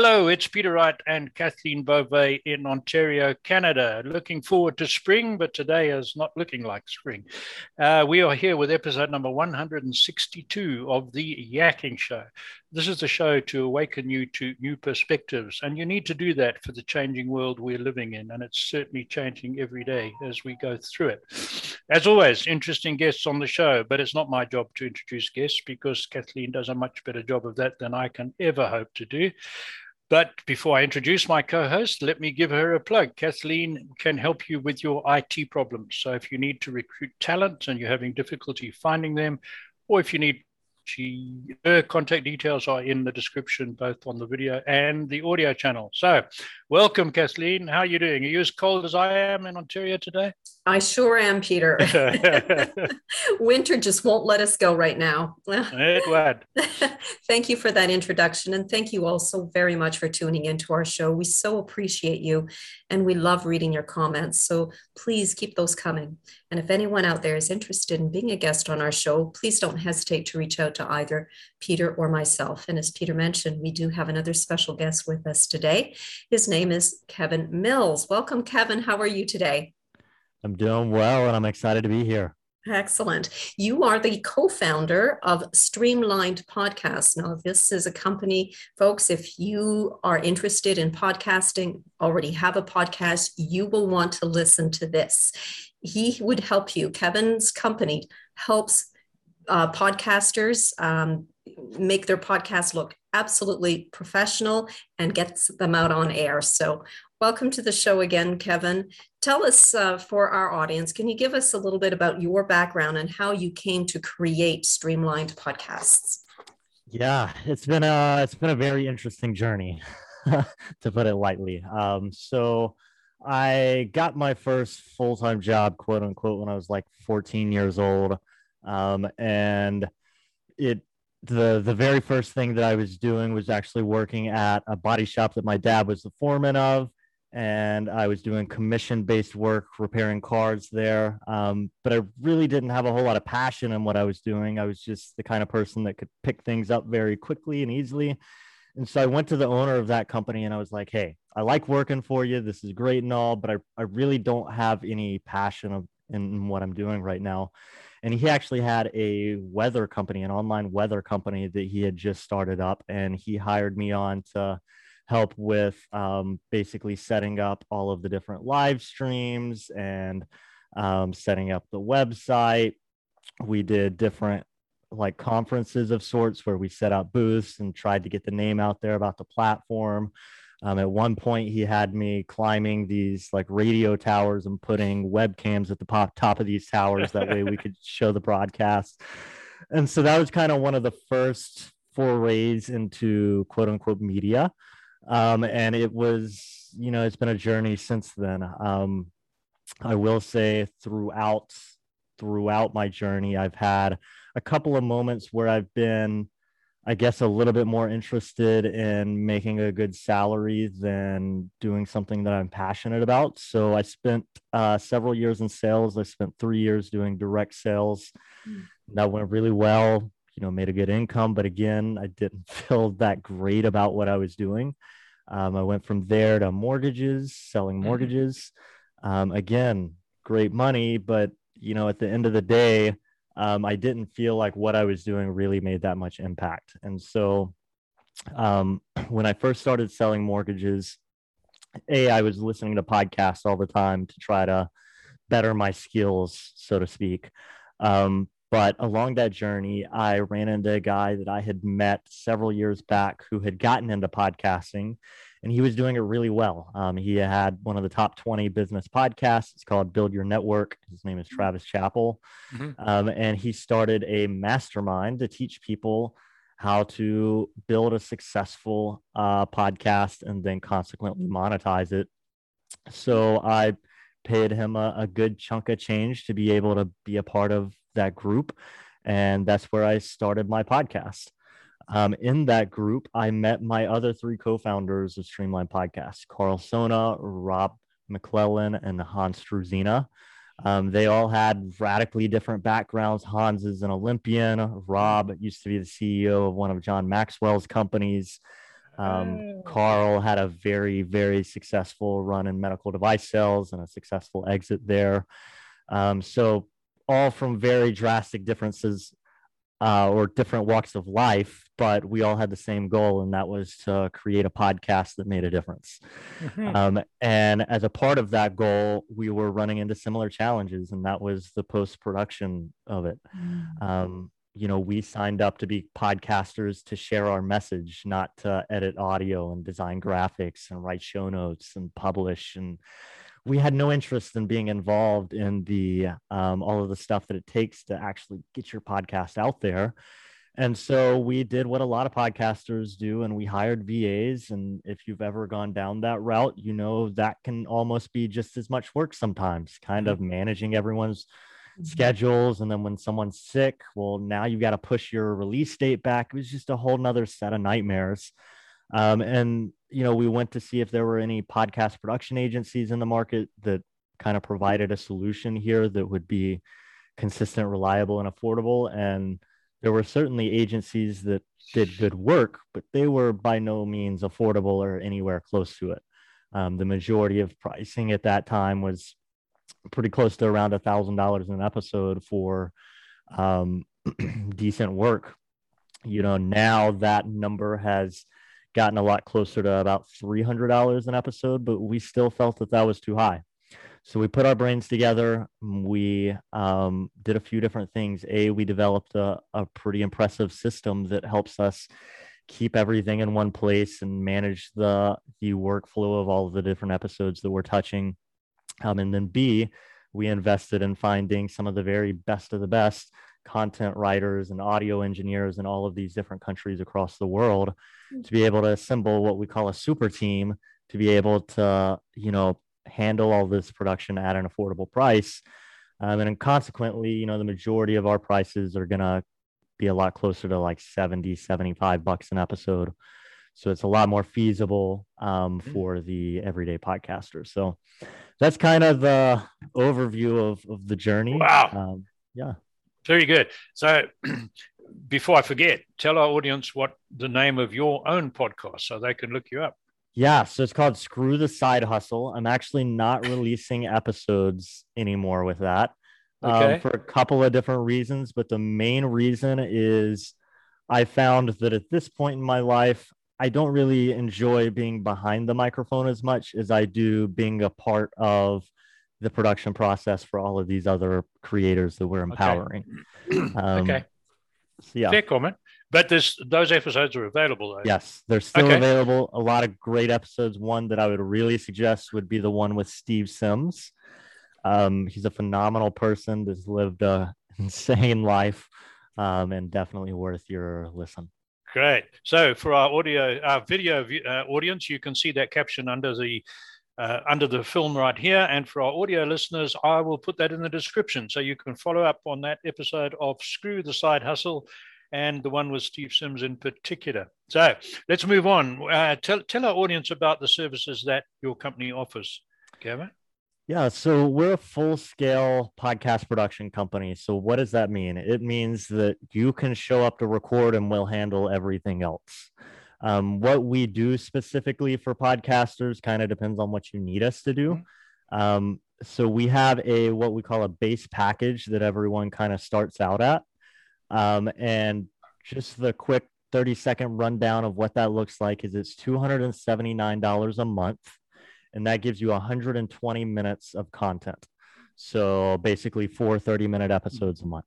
Hello, it's Peter Wright and Kathleen Beauvais in Ontario, Canada. Looking forward to spring, but today is not looking like spring. Uh, we are here with episode number 162 of The Yakking Show. This is the show to awaken you to new perspectives, and you need to do that for the changing world we're living in, and it's certainly changing every day as we go through it. As always, interesting guests on the show, but it's not my job to introduce guests because Kathleen does a much better job of that than I can ever hope to do. But before I introduce my co host, let me give her a plug. Kathleen can help you with your IT problems. So if you need to recruit talent and you're having difficulty finding them, or if you need she her contact details are in the description both on the video and the audio channel. So welcome kathleen. How are you doing? Are you as cold as i am in ontario today? I sure am peter. Winter just won't let us go right now. It would. thank you for that introduction and thank you all so very much for tuning into our show. We so appreciate you and we love reading your comments. So please keep those coming. And if anyone out there is interested in being a guest on our show please don't hesitate to reach out to either Peter or myself. And as Peter mentioned, we do have another special guest with us today. His name is Kevin Mills. Welcome, Kevin. How are you today? I'm doing well, and I'm excited to be here. Excellent. You are the co founder of Streamlined Podcasts. Now, this is a company, folks, if you are interested in podcasting, already have a podcast, you will want to listen to this. He would help you. Kevin's company helps uh, podcasters um, make their podcast look absolutely professional and gets them out on air. So, welcome to the show again, Kevin. Tell us uh, for our audience, can you give us a little bit about your background and how you came to create Streamlined Podcasts? Yeah, it's been a it's been a very interesting journey, to put it lightly. Um, so. I got my first full time job, quote unquote, when I was like 14 years old. Um, and it the the very first thing that I was doing was actually working at a body shop that my dad was the foreman of, and I was doing commission based work repairing cars there. Um, but I really didn't have a whole lot of passion in what I was doing. I was just the kind of person that could pick things up very quickly and easily. And so I went to the owner of that company and I was like, "Hey, I like working for you. This is great and all, but I, I really don't have any passion of, in what I'm doing right now." And he actually had a weather company an online weather company that he had just started up and he hired me on to help with um, basically setting up all of the different live streams and um, setting up the website. We did different like conferences of sorts where we set up booths and tried to get the name out there about the platform um, at one point, he had me climbing these like radio towers and putting webcams at the pop, top of these towers. That way we could show the broadcast. And so that was kind of one of the first forays into quote unquote media. Um, and it was, you know, it's been a journey since then. Um, I will say throughout throughout my journey, I've had a couple of moments where I've been I guess a little bit more interested in making a good salary than doing something that I'm passionate about. So I spent uh, several years in sales. I spent three years doing direct sales. Mm. That went really well. You know, made a good income, but again, I didn't feel that great about what I was doing. Um, I went from there to mortgages, selling mm. mortgages. Um, again, great money, but you know, at the end of the day, um, I didn't feel like what I was doing really made that much impact. And so um, when I first started selling mortgages, A, I was listening to podcasts all the time to try to better my skills, so to speak. Um, but along that journey, I ran into a guy that I had met several years back who had gotten into podcasting and he was doing it really well. Um, he had one of the top 20 business podcasts. It's called Build Your Network. His name is mm-hmm. Travis Chappell. Mm-hmm. Um, and he started a mastermind to teach people how to build a successful uh, podcast and then consequently monetize it. So I paid him a, a good chunk of change to be able to be a part of that group. And that's where I started my podcast. Um, in that group, I met my other three co-founders of Streamline Podcast, Carl Sona, Rob McClellan, and Hans Struzyna. Um, they all had radically different backgrounds. Hans is an Olympian. Rob used to be the CEO of one of John Maxwell's companies. Um, oh. Carl had a very, very successful run in medical device sales and a successful exit there. Um, so, all from very drastic differences uh, or different walks of life, but we all had the same goal, and that was to create a podcast that made a difference. Mm-hmm. Um, and as a part of that goal, we were running into similar challenges, and that was the post production of it. Mm. Um, you know, we signed up to be podcasters to share our message, not to edit audio and design graphics and write show notes and publish and we had no interest in being involved in the um, all of the stuff that it takes to actually get your podcast out there. And so we did what a lot of podcasters do and we hired vas and if you've ever gone down that route you know that can almost be just as much work sometimes kind mm-hmm. of managing everyone's mm-hmm. schedules. And then when someone's sick well now you've got to push your release date back. It was just a whole nother set of nightmares. Um, and you know, we went to see if there were any podcast production agencies in the market that kind of provided a solution here that would be consistent, reliable, and affordable. And there were certainly agencies that did good work, but they were by no means affordable or anywhere close to it. Um, the majority of pricing at that time was pretty close to around a thousand dollars an episode for um, decent work. You know, now that number has gotten a lot closer to about $300 an episode, but we still felt that that was too high. So we put our brains together. We um, did a few different things. A, we developed a, a pretty impressive system that helps us keep everything in one place and manage the the workflow of all of the different episodes that we're touching. Um, and then B, we invested in finding some of the very best of the best content writers and audio engineers in all of these different countries across the world mm. to be able to assemble what we call a super team to be able to you know handle all this production at an affordable price. Um, and consequently you know the majority of our prices are going to be a lot closer to like 70 75 bucks an episode. So it's a lot more feasible um, mm. for the everyday podcaster. So that's kind of the overview of, of the journey. Wow. Um, yeah very good. So, before I forget, tell our audience what the name of your own podcast so they can look you up. Yeah, so it's called Screw the Side Hustle. I'm actually not releasing episodes anymore with that um, okay. um, for a couple of different reasons. But the main reason is I found that at this point in my life, I don't really enjoy being behind the microphone as much as I do being a part of the production process for all of these other creators that we're empowering. Okay. Um, okay. So yeah. Fair comment. But this those episodes are available. Though. Yes, they're still okay. available. A lot of great episodes. One that I would really suggest would be the one with Steve Sims. Um, he's a phenomenal person that's lived a insane life, um, and definitely worth your listen. Great. So for our audio, our video uh, audience, you can see that caption under the uh, under the film right here. And for our audio listeners, I will put that in the description so you can follow up on that episode of Screw the Side Hustle and the one with Steve Sims in particular. So let's move on. Uh, tell, tell our audience about the services that your company offers, Kevin. Yeah, so we're a full scale podcast production company. So, what does that mean? It means that you can show up to record and we'll handle everything else. Um, what we do specifically for podcasters kind of depends on what you need us to do. Mm-hmm. Um, so we have a what we call a base package that everyone kind of starts out at. Um, and just the quick 30 second rundown of what that looks like is it's $279 a month. And that gives you 120 minutes of content. So basically, four 30 minute episodes a month.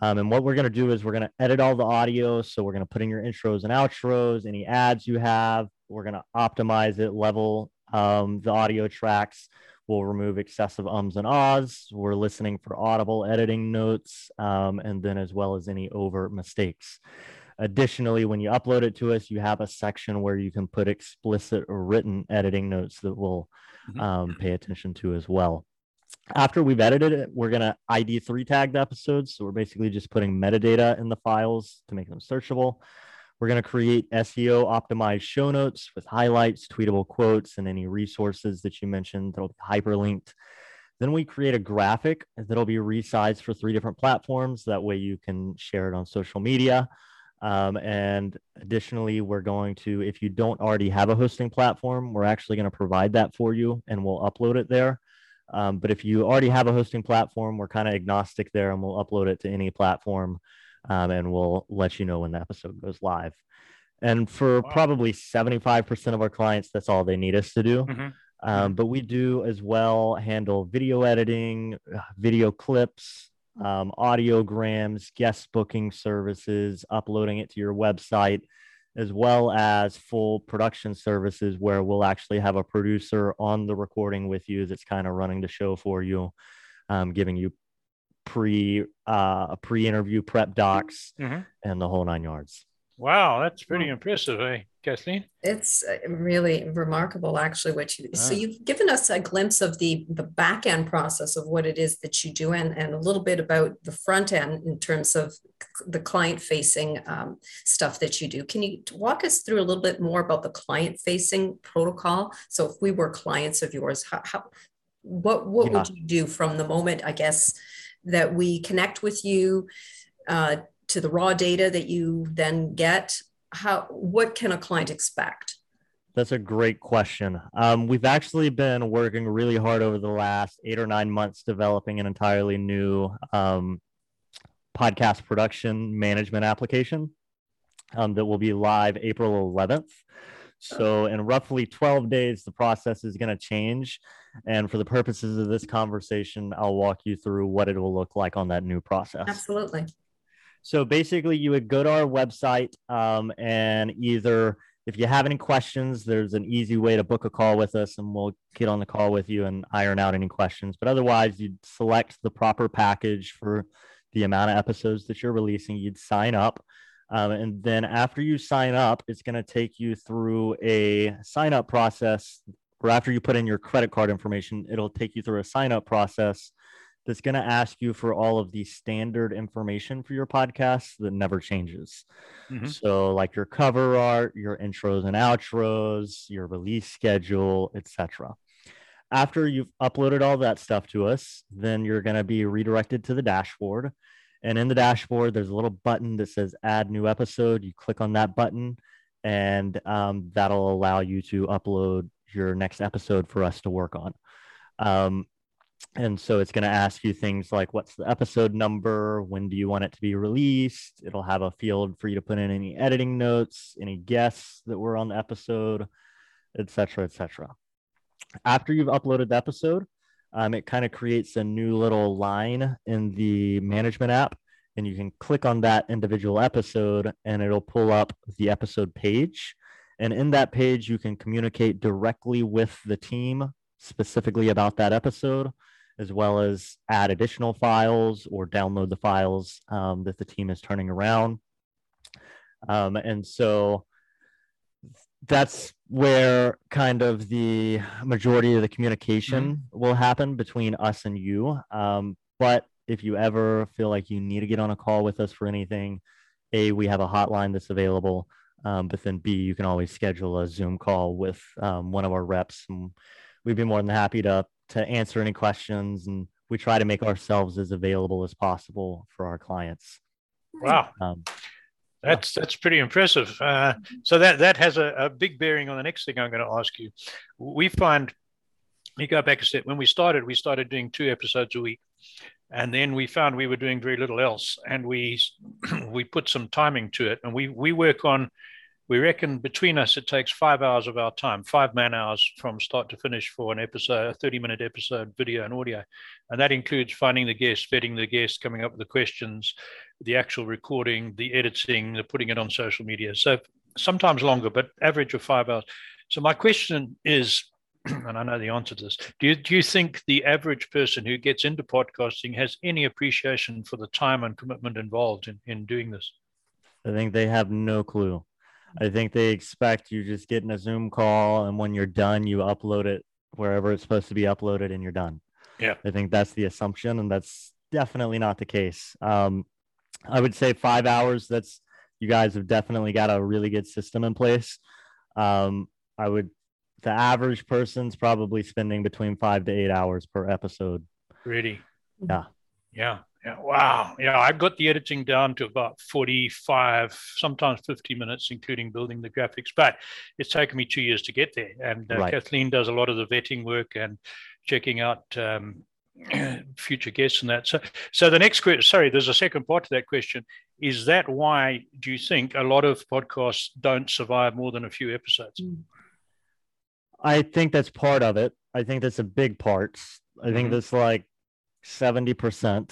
Um, and what we're going to do is we're going to edit all the audio. So we're going to put in your intros and outros, any ads you have. We're going to optimize it, level um, the audio tracks. We'll remove excessive ums and ahs. We're listening for audible editing notes, um, and then as well as any overt mistakes. Additionally, when you upload it to us, you have a section where you can put explicit or written editing notes that we'll mm-hmm. um, pay attention to as well after we've edited it, we're going to ID three tag the episodes. So we're basically just putting metadata in the files to make them searchable. We're going to create SEO optimized show notes with highlights, tweetable quotes, and any resources that you mentioned that'll be hyperlinked. Then we create a graphic that'll be resized for three different platforms. That way you can share it on social media. Um, and additionally, we're going to, if you don't already have a hosting platform, we're actually going to provide that for you and we'll upload it there. Um, but if you already have a hosting platform, we're kind of agnostic there and we'll upload it to any platform um, and we'll let you know when the episode goes live. And for wow. probably 75% of our clients, that's all they need us to do. Mm-hmm. Um, but we do as well handle video editing, video clips, um, audiograms, guest booking services, uploading it to your website, as well as full production services where we'll actually have a producer on the recording with you that's kind of running the show for you, um, giving you pre uh, pre interview prep docs mm-hmm. and the whole nine yards. Wow, that's pretty impressive, eh, Kathleen? It's uh, really remarkable, actually. What you so you've given us a glimpse of the the back end process of what it is that you do, and and a little bit about the front end in terms of the client facing um, stuff that you do. Can you walk us through a little bit more about the client facing protocol? So if we were clients of yours, how, how what what yeah. would you do from the moment, I guess, that we connect with you? Uh, to the raw data that you then get how what can a client expect? That's a great question. Um, we've actually been working really hard over the last eight or nine months developing an entirely new um, podcast production management application um, that will be live april 11th so in roughly 12 days the process is going to change. And for the purposes of this conversation i'll walk you through what it will look like on that new process. Absolutely so basically, you would go to our website um, and either if you have any questions, there's an easy way to book a call with us and we'll get on the call with you and iron out any questions. But otherwise, you'd select the proper package for the amount of episodes that you're releasing. You'd sign up. Um, and then after you sign up, it's going to take you through a sign up process. Or after you put in your credit card information, it'll take you through a sign up process that's going to ask you for all of the standard information for your podcast that never changes. Mm-hmm. So, like your cover art, your intros and outros, your release schedule, etc. After you've uploaded all that stuff to us, then you're going to be redirected to the dashboard. And in the dashboard, there's a little button that says add new episode. You click on that button, and um, that'll allow you to upload your next episode for us to work on. Um, and so it's going to ask you things like what's the episode number? When do you want it to be released? It'll have a field for you to put in any editing notes any guests that were on the episode etc etc after you've uploaded the episode um, it kind of creates a new little line in the management app and you can click on that individual episode and it'll pull up the episode page. And in that page you can communicate directly with the team specifically about that episode as well as add additional files or download the files um, that the team is turning around. Um, and so that's where kind of the majority of the communication mm-hmm. will happen between us and you. Um, but if you ever feel like you need to get on a call with us for anything, A, we have a hotline that's available. Um, but then B, you can always schedule a Zoom call with um, one of our reps. And we'd be more than happy to to answer any questions and we try to make ourselves as available as possible for our clients. Wow. Um, that's that's pretty impressive. Uh, so that that has a, a, big bearing on the next thing i'm going to ask you. We find you go back a step. When we started we started doing two episodes a week and then we found we were doing very little else and we we put some timing to it and we we work on we reckon between us it takes five hours of our time five man hours from start to finish for an episode a 30 minute episode video and audio and that includes finding the guest vetting the guest coming up with the questions the actual recording the editing the putting it on social media so sometimes longer but average of five hours so my question is and I know the answer to this. Do you, do you think the average person who gets into podcasting has any appreciation for the time and commitment involved in, in doing this? I think they have no clue. I think they expect you just getting a Zoom call, and when you're done, you upload it wherever it's supposed to be uploaded, and you're done. Yeah, I think that's the assumption, and that's definitely not the case. Um, I would say five hours. That's you guys have definitely got a really good system in place. Um, I would the average person's probably spending between five to eight hours per episode. Really? Yeah. Yeah. Yeah, wow. Yeah, I've got the editing down to about 45, sometimes 50 minutes, including building the graphics. But it's taken me two years to get there. And uh, right. Kathleen does a lot of the vetting work and checking out um, future guests and that. So, so the next question, sorry, there's a second part to that question. Is that why do you think a lot of podcasts don't survive more than a few episodes? I think that's part of it. I think that's a big part. I think mm-hmm. that's like 70%.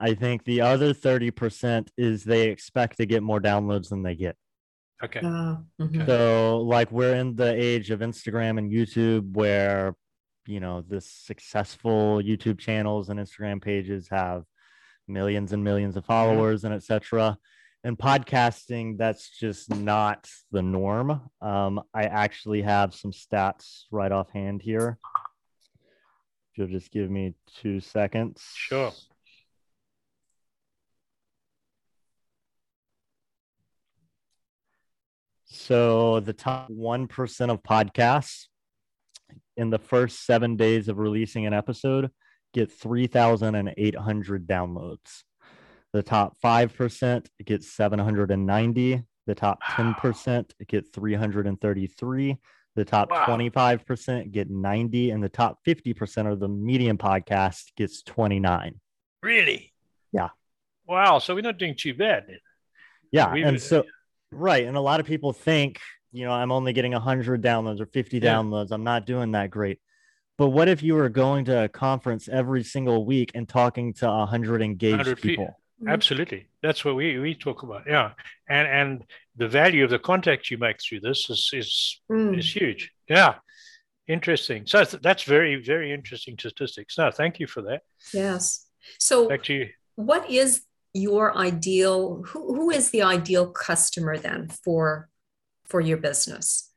I think the other 30% is they expect to get more downloads than they get. Okay. Uh, mm-hmm. So, like, we're in the age of Instagram and YouTube where you know the successful youtube channels and instagram pages have millions and millions of followers and etc and podcasting that's just not the norm. Um, i actually have some stats right offhand here. If you'll just give me two seconds. Sure so the top 1% of podcasts in the first seven days of releasing an episode get 3,800 downloads. The top 5% get 790. The top 10% get 333. The top wow. 25% get 90. And the top 50% of the medium podcast gets 29. Really? Yeah. Wow. So we're not doing too bad. Yeah. we and so, right. And a lot of people think you know, I'm only getting 100 downloads or 50 yeah. downloads. I'm not doing that great. But what if you were going to a conference every single week and talking to 100 engaged 100 people? people? Mm-hmm. Absolutely. That's what we, we talk about. Yeah. And and the value of the contacts you make through this is is, mm. is huge. Yeah. Interesting. So that's very, very interesting statistics. No, thank you for that. Yes. So back to you. What is your ideal who, who is the ideal customer then for for your business?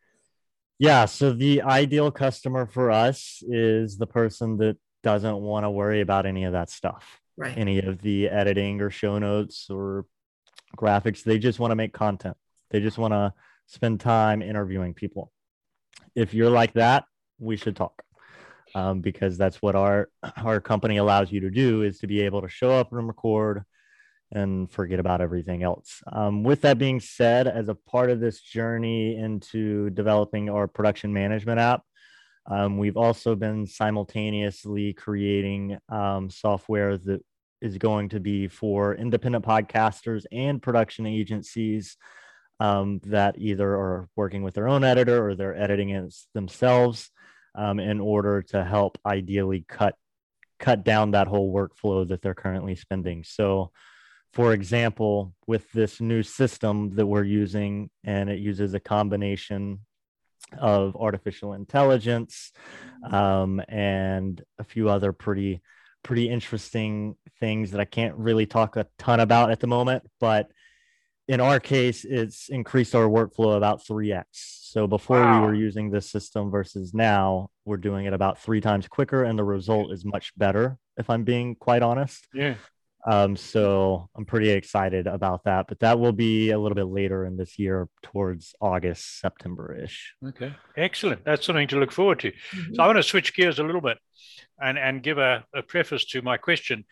Yeah. So the ideal customer for us is the person that doesn't want to worry about any of that stuff. Right. Any of the editing or show notes or graphics. They just want to make content. They just want to spend time interviewing people. If you're like that, we should talk. Um, because that's what our our company allows you to do is to be able to show up and record and forget about everything else. Um, with that being said, as a part of this journey into developing our production management app, um, we've also been simultaneously creating um, software that is going to be for independent podcasters and production agencies um, that either are working with their own editor or they're editing it themselves um, in order to help ideally cut cut down that whole workflow that they're currently spending. So for example, with this new system that we're using, and it uses a combination of artificial intelligence um, and a few other pretty pretty interesting things that I can't really talk a ton about at the moment, but in our case, it's increased our workflow about 3x. So before wow. we were using this system versus now, we're doing it about three times quicker, and the result is much better, if I'm being quite honest. Yeah. Um, so I'm pretty excited about that, but that will be a little bit later in this year, towards August, September ish. Okay, excellent. That's something to look forward to. Mm-hmm. So I want to switch gears a little bit and, and give a, a preface to my question.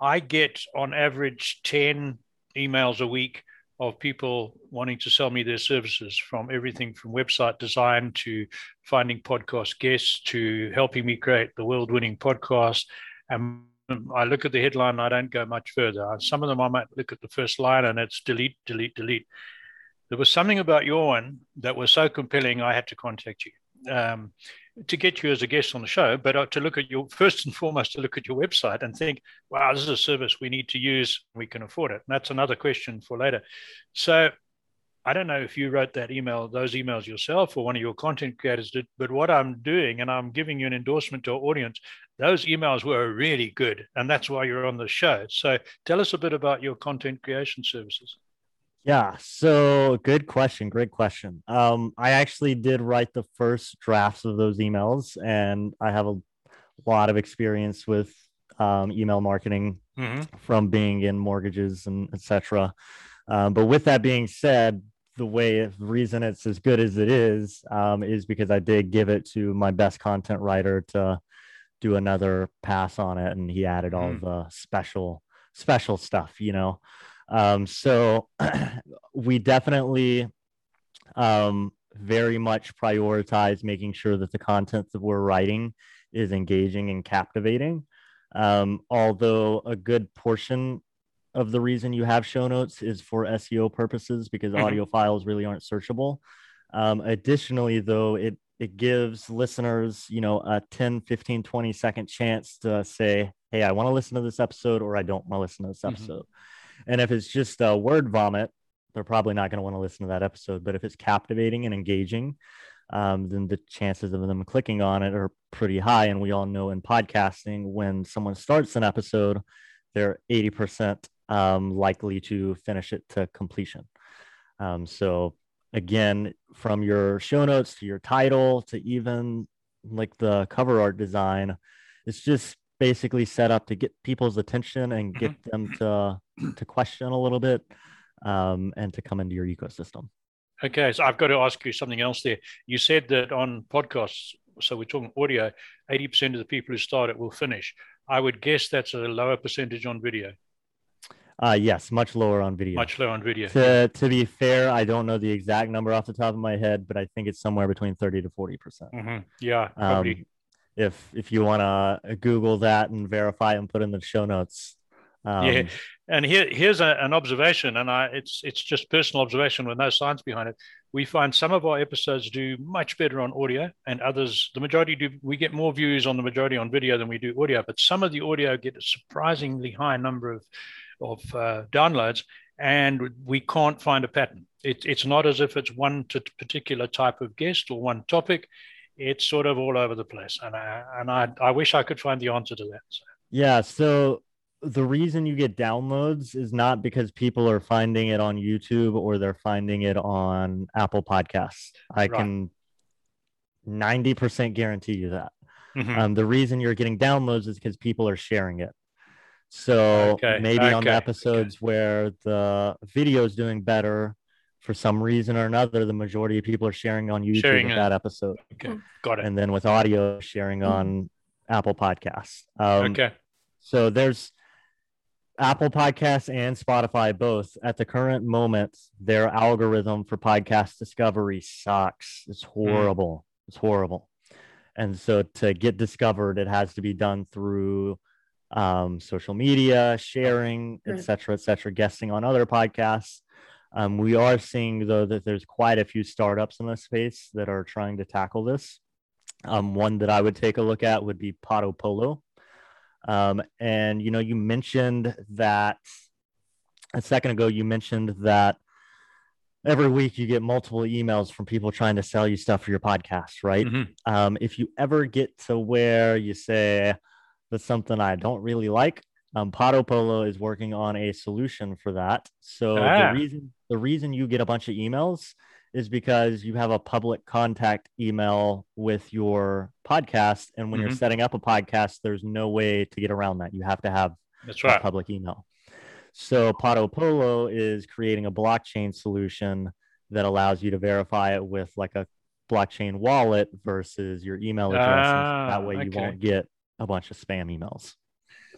I get on average 10 emails a week of people wanting to sell me their services from everything from website design to finding podcast guests to helping me create the world winning podcast and I look at the headline, I don't go much further. Some of them I might look at the first line and it's delete, delete, delete. There was something about your one that was so compelling, I had to contact you um, to get you as a guest on the show, but uh, to look at your first and foremost to look at your website and think, wow, this is a service we need to use, we can afford it. And that's another question for later. So I don't know if you wrote that email, those emails yourself, or one of your content creators did. But what I'm doing, and I'm giving you an endorsement to our audience, those emails were really good, and that's why you're on the show. So tell us a bit about your content creation services. Yeah, so good question, great question. Um, I actually did write the first drafts of those emails, and I have a lot of experience with um, email marketing mm-hmm. from being in mortgages and etc. Um, but with that being said, the way the reason it's as good as it is um, is because I did give it to my best content writer to do another pass on it, and he added all mm. the special special stuff, you know. Um, so we definitely um, very much prioritize making sure that the content that we're writing is engaging and captivating. Um, although a good portion of the reason you have show notes is for SEO purposes because mm-hmm. audio files really aren't searchable. Um, additionally, though, it it gives listeners, you know, a 10, 15, 20 second chance to say, hey, I want to listen to this episode or I don't want to listen to this mm-hmm. episode. Mm-hmm. And if it's just a word vomit, they're probably not going to want to listen to that episode. But if it's captivating and engaging, um, then the chances of them clicking on it are pretty high. And we all know in podcasting, when someone starts an episode, they're 80% um, likely to finish it to completion. Um, so, again, from your show notes to your title to even like the cover art design, it's just basically set up to get people's attention and get mm-hmm. them to to question a little bit um, and to come into your ecosystem. Okay, so I've got to ask you something else there. You said that on podcasts, so we're talking audio, 80% of the people who start it will finish. I would guess that's a lower percentage on video. Uh, yes, much lower on video. Much lower on video. To, to be fair, I don't know the exact number off the top of my head, but I think it's somewhere between 30 to 40%. percent mm-hmm. Yeah, probably. Um, if if you want to Google that and verify and put in the show notes, um, yeah, and here here's a, an observation, and I it's it's just personal observation with no science behind it. We find some of our episodes do much better on audio, and others, the majority do. We get more views on the majority on video than we do audio, but some of the audio get a surprisingly high number of of uh, downloads, and we can't find a pattern. It, it's not as if it's one particular type of guest or one topic. It's sort of all over the place, and I and I, I wish I could find the answer to that. So. Yeah, so the reason you get downloads is not because people are finding it on YouTube or they're finding it on Apple Podcasts. I right. can 90% guarantee you that. Mm-hmm. Um, the reason you're getting downloads is because people are sharing it. So okay. maybe okay. on the episodes okay. where the video is doing better for some reason or another, the majority of people are sharing on YouTube sharing that episode. Okay, got it. And then with audio, sharing mm-hmm. on Apple Podcasts. Um, okay. So there's Apple Podcasts and Spotify both at the current moment, their algorithm for podcast discovery sucks. It's hmm. horrible. Mm. It's horrible. And so to get discovered, it has to be done through um, social media, sharing, etc., etc., guesting on other podcasts. Um, we are seeing though that there's quite a few startups in this space that are trying to tackle this. Um, one that I would take a look at would be Podopolo. Um, and you know, you mentioned that a second ago. You mentioned that every week you get multiple emails from people trying to sell you stuff for your podcast, right? Mm-hmm. Um, if you ever get to where you say that's something I don't really like, um, Podopolo is working on a solution for that. So ah. the reason the reason you get a bunch of emails is because you have a public contact email with your podcast. And when mm-hmm. you're setting up a podcast, there's no way to get around that. You have to have That's right. public email. So Podopolo is creating a blockchain solution that allows you to verify it with like a blockchain wallet versus your email address. Ah, that way you okay. won't get a bunch of spam emails.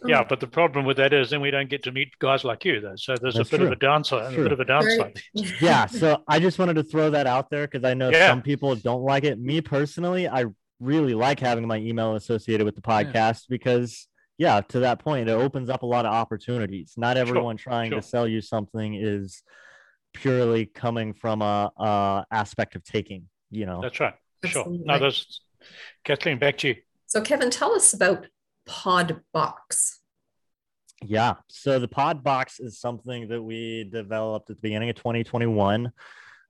Yeah, but the problem with that is then we don't get to meet guys like you, though. So there's That's a bit true. of a downside. A bit of a downside. yeah. So I just wanted to throw that out there because I know yeah. some people don't like it. Me personally, I really like having my email associated with the podcast yeah. because, yeah, to that point, it opens up a lot of opportunities. Not everyone sure. trying sure. to sell you something is purely coming from a, a aspect of taking. You know. That's right. Sure. No, there's Kathleen. Back to you. So, Kevin, tell us about pod box. Yeah. So the pod box is something that we developed at the beginning of 2021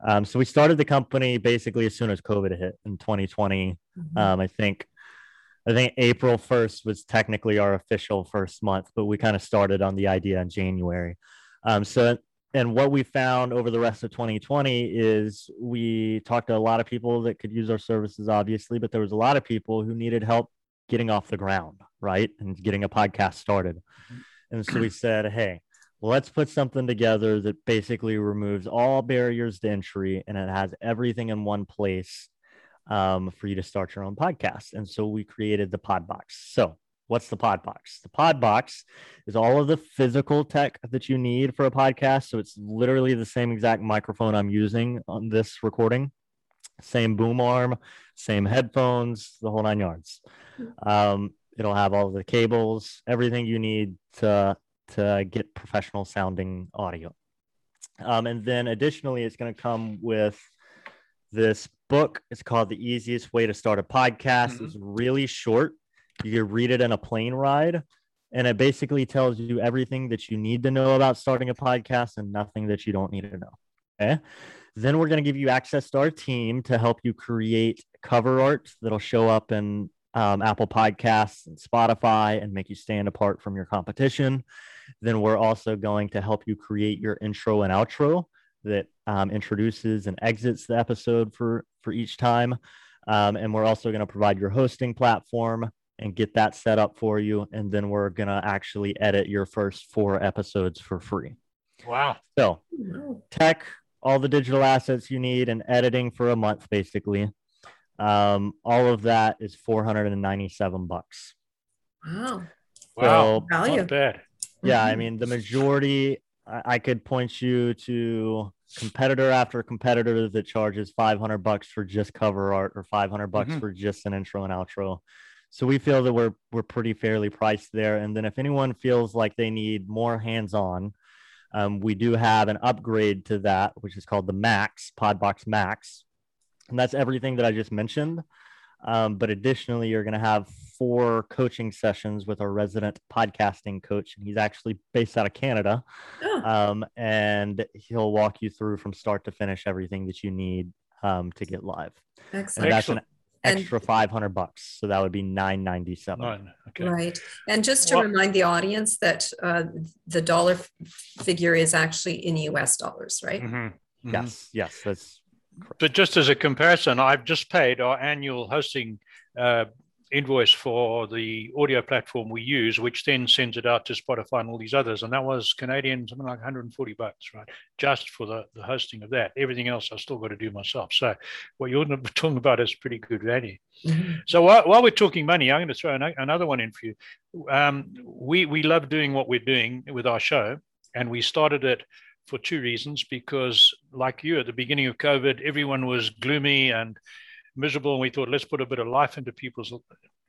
um, so we started the company basically as soon as covid hit in 2020 mm-hmm. um, i think i think april 1st was technically our official first month but we kind of started on the idea in january. Um, so and what we found over the rest of 2020 is we talked to a lot of people that could use our services obviously but there was a lot of people who needed help getting off the ground, right? And getting a podcast started. And so we said, hey, let's put something together that basically removes all barriers to entry and it has everything in one place um, for you to start your own podcast. And so we created the Podbox. So what's the pod box? The pod box is all of the physical tech that you need for a podcast. So it's literally the same exact microphone I'm using on this recording, same boom arm, same headphones, the whole nine yards. Um, it'll have all the cables, everything you need to to get professional sounding audio. Um, and then additionally, it's going to come with this book. It's called The Easiest Way to Start a Podcast. Mm-hmm. It's really short. You can read it in a plane ride, and it basically tells you everything that you need to know about starting a podcast and nothing that you don't need to know. Okay. Then we're going to give you access to our team to help you create cover art that'll show up in um, Apple Podcasts and Spotify and make you stand apart from your competition. Then we're also going to help you create your intro and outro that um, introduces and exits the episode for for each time. Um, and we're also going to provide your hosting platform and get that set up for you. And then we're going to actually edit your first four episodes for free. Wow. So, tech, all the digital assets you need, and editing for a month, basically. Um, all of that is 497 bucks. Wow. Wow. Value. Not bad. Yeah. I mean, the majority, I, I could point you to competitor after competitor that charges 500 bucks for just cover art or 500 bucks Mhm. for just an intro and outro. So we feel that we're we're pretty fairly priced there. And then if anyone feels like they need more hands-on, um, we do have an upgrade to that, which is called the Max Podbox Max, and that's everything that I just mentioned. Um, but additionally, you're going to have four coaching sessions with our resident podcasting coach, and he's actually based out of Canada Oh, um, and he'll walk you through from start to finish everything that you need um, to get live. And excellent. that's an And- extra 500 bucks. So that would be 997. Nine. Okay. Right. And just to What- remind the audience that uh, the dollar f- figure is actually in US dollars, right? Mhm. Mhm. Yes, yes, that's But just as a comparison, I've just paid our annual hosting uh, invoice for the audio platform we use, which then sends it out to Spotify and all these others. And that was Canadian, something like 140 bucks, right? Just for the, the hosting of that. Everything else I've still got to do myself. So what you're talking about is pretty good value. Mhm. So while, while we're talking money, I'm going to throw an, another one in for you. Um, we we love doing what we're doing with our show, and we started it for two reasons. Because, like you, at the beginning of COVID, everyone was gloomy and miserable, and we thought, let's put a bit of life into people's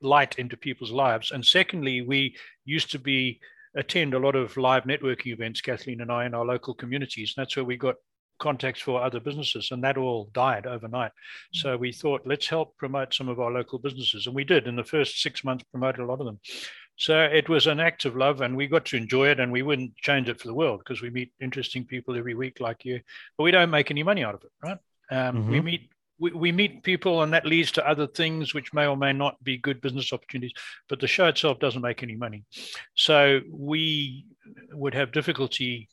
light into people's lives. And secondly, we used to be attend a lot of live networking events, Kathleen and I, in our local communities. And that's where we got contacts for other businesses, and that all died overnight. So we thought, let's help promote some of our local businesses. And we did in the first six months, promoted a lot of them. So it was an act of love, and we got to enjoy it, and we wouldn't change it for the world because we meet interesting people every week like you, but we don't make any money out of it, right? Um, We Mhm. meet we, we meet people, and that leads to other things which may or may not be good business opportunities. But the show itself doesn't make any money, so we would have difficulty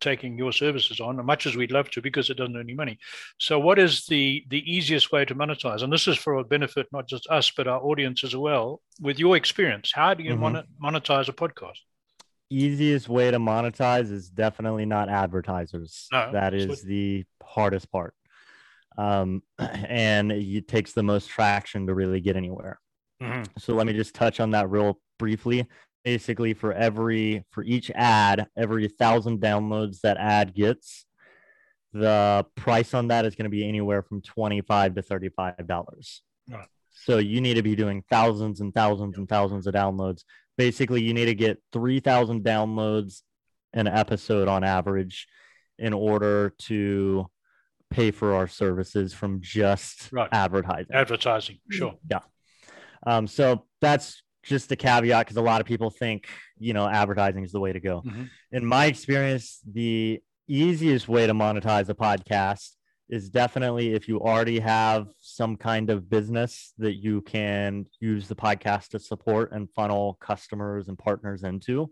taking your services on, much as we'd love to, because it doesn't earn any money. So, what is the the easiest way to monetize? And this is for a benefit not just us, but our audience as well. With your experience, how do you Mhm. monetize a podcast? easiest way to monetize is definitely not advertisers. No, that's the hardest part. Um, and it takes the most traction to really get anywhere. So let me just touch on that real briefly. Basically, for every for each ad, every thousand downloads that ad gets, the price on that is going to be anywhere from twenty-five to thirty-five dollars. Right. So you need to be doing thousands and thousands and thousands of downloads. Basically, you need to get three thousand downloads an episode on average in order to pay for our services from just Right. advertising. Advertising, sure. Yeah. Um, so that's just a caveat because a lot of people think, you know, advertising is the way to go. Mhm. In my experience, the easiest way to monetize a podcast is definitely if you already have some kind of business that you can use the podcast to support and funnel customers and partners into.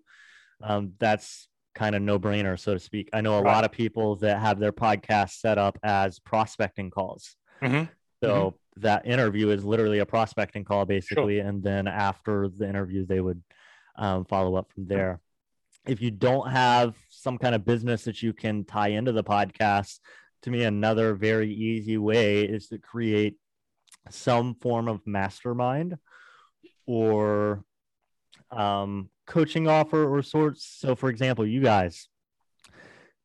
Um, that's kind of no brainer, so to speak. I know a Right. lot of people that have their podcast set up as prospecting calls. Mhm. So that interview is literally a prospecting call, basically. And then after the interview, they would um, follow up from there. If you don't have some kind of business that you can tie into the podcast, to me, another very easy way is to create some form of mastermind or um, coaching offer or sorts. So, for example, you guys,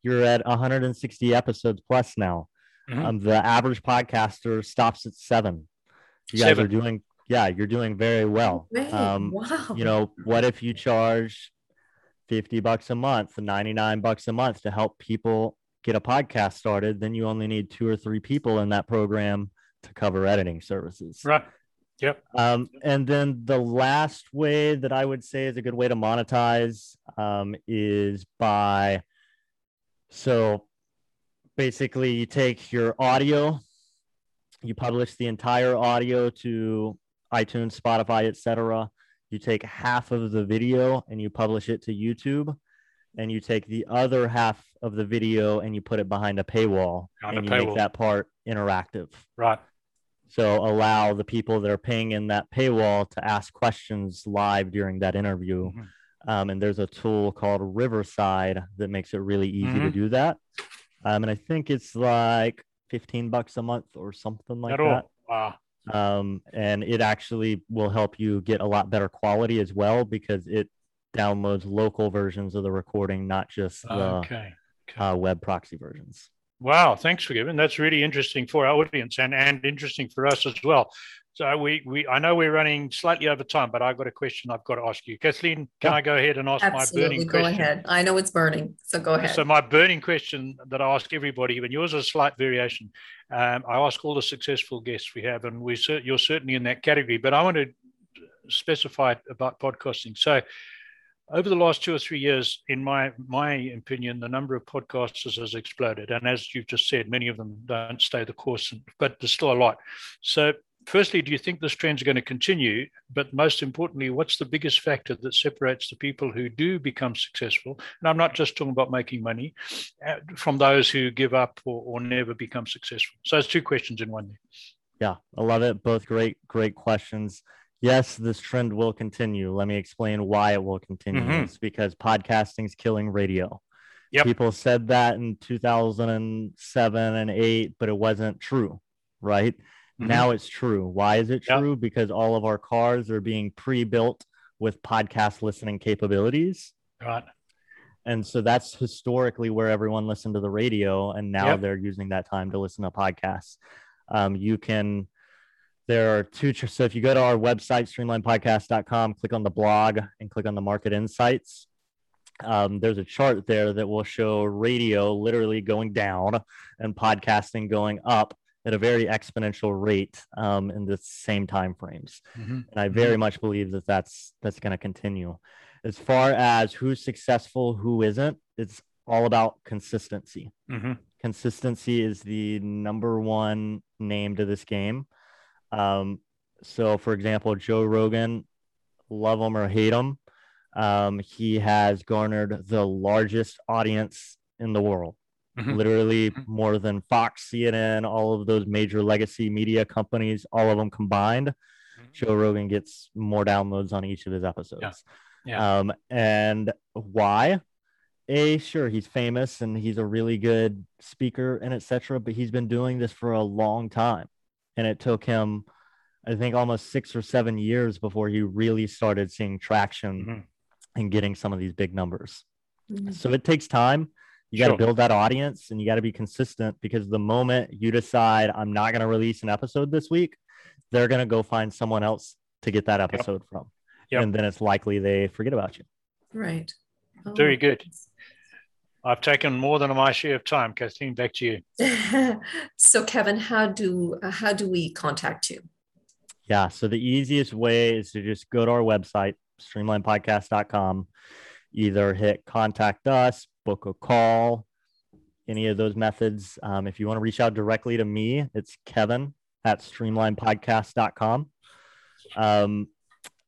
you're at 160 episodes plus now. Mm-hmm. Um, the average podcaster stops at seven. You guys seven. are doing, yeah, you're doing very well. Um, wow. You know, what if you charge 50 bucks a month, 99 bucks a month to help people get a podcast started? Then you only need two or three people in that program to cover editing services. Right. Yep. Um, and then the last way that I would say is a good way to monetize um, is by so basically you take your audio, you publish the entire audio to iTunes, Spotify, etc. You take half of the video and you publish it to YouTube, and you take the other half of the video and you put it behind a paywall, and a you paywall. make that part interactive. Right. So allow the people that are paying in that paywall to ask questions live during that interview. Mm-hmm. Um, and there's a tool called Riverside that makes it really easy mm-hmm. to do that. Um, and I think it's like 15 bucks a month or something like At that. Wow. Um, and it actually will help you get a lot better quality as well because it downloads local versions of the recording, not just the okay. Okay. Uh, web proxy versions. Wow, thanks for giving. That's really interesting for our audience and, and interesting for us as well. So we, we I know we're running slightly over time, but I've got a question I've got to ask you. Kathleen, can yeah. I go ahead and ask Absolutely. my burning go question? Go ahead. I know it's burning, so go ahead. So my burning question that I ask everybody, and yours is a slight variation. Um, I ask all the successful guests we have, and we you're certainly in that category. But I want to specify about podcasting. So over the last two or three years, in my my opinion, the number of podcasters has exploded. And as you've just said, many of them don't stay the course, but there's still a lot. So, firstly, do you think this trend is going to continue? But most importantly, what's the biggest factor that separates the people who do become successful? And I'm not just talking about making money uh, from those who give up or, or never become successful. So, it's two questions in one. Yeah, I love it. Both great, great questions yes, this trend will continue. Let me explain why it will continue. Mm-hmm. It's because podcasting is killing radio. Yep. People said that in 2007 and 8, but it wasn't true, right? Mm-hmm. Now it's true. Why is it true? Yep. Because all of our cars are being pre built with podcast listening capabilities. Right. And so that's historically where everyone listened to the radio. And now yep. they're using that time to listen to podcasts. Um, you can there are two. So if you go to our website, streamlinedpodcasts.com, click on the blog and click on the market insights, um, there's a chart there that will show radio literally going down and podcasting going up at a very exponential rate um, in the same time frames. Mm-hmm. And I very mm-hmm. much believe that that's that's going to continue. As far as who's successful, who isn't, it's all about consistency. Mm-hmm. Consistency is the number one name to this game. Um, so, for example, Joe Rogan, love him or hate him, um, he has garnered the largest audience in the world. Mm-hmm. Literally mm-hmm. more than Fox, CNN, all of those major legacy media companies, all of them combined. Mm-hmm. Joe Rogan gets more downloads on each of his episodes. Yeah. yeah. Um, and why? A, sure, he's famous and he's a really good speaker and etc. But he's been doing this for a long time and it took him i think almost six or seven years before he really started seeing traction mm-hmm. and getting some of these big numbers mm-hmm. so it takes time you got to build that audience and you got to be consistent because the moment you decide i'm not going to release an episode this week they're going to go find someone else to get that episode yep. from yep. and then it's likely they forget about you right oh. very good I've taken more than my share of time. Kathleen, back to you. so, Kevin, how do uh, how do we contact you? Yeah, so the easiest way is to just go to our website, streamlinedpodcasts.com, either hit contact us, book a call, any of those methods. Um, if you want to reach out directly to me, it's Kevin at streamlinedpodcasts.com. Um,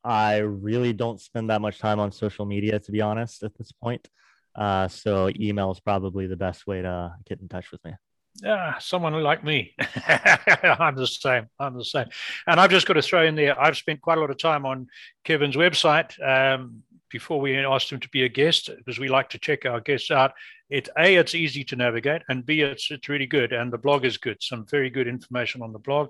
I really don't spend that much time on social media, to be honest, at this point. Uh, so email is probably the best way to get in touch with me. Yeah, someone like me. I'm the same. I'm the same. And I've just got to throw in there, I've spent quite a lot of time on Kevin's website um, before we asked him to be a guest because we like to check our guests out. It A, it's easy to navigate, and B, it's, it's really good. And the blog is good. Some very good information on the blog,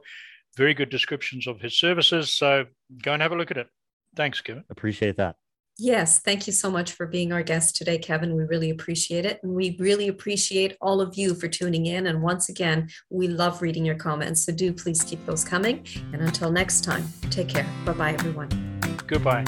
very good descriptions of his services. So go and have a look at it. Thanks, Kevin. Appreciate that. Yes, thank you so much for being our guest today, Kevin. We really appreciate it. And we really appreciate all of you for tuning in. And once again, we love reading your comments. So do please keep those coming. And until next time, take care. Bye bye, everyone. Goodbye.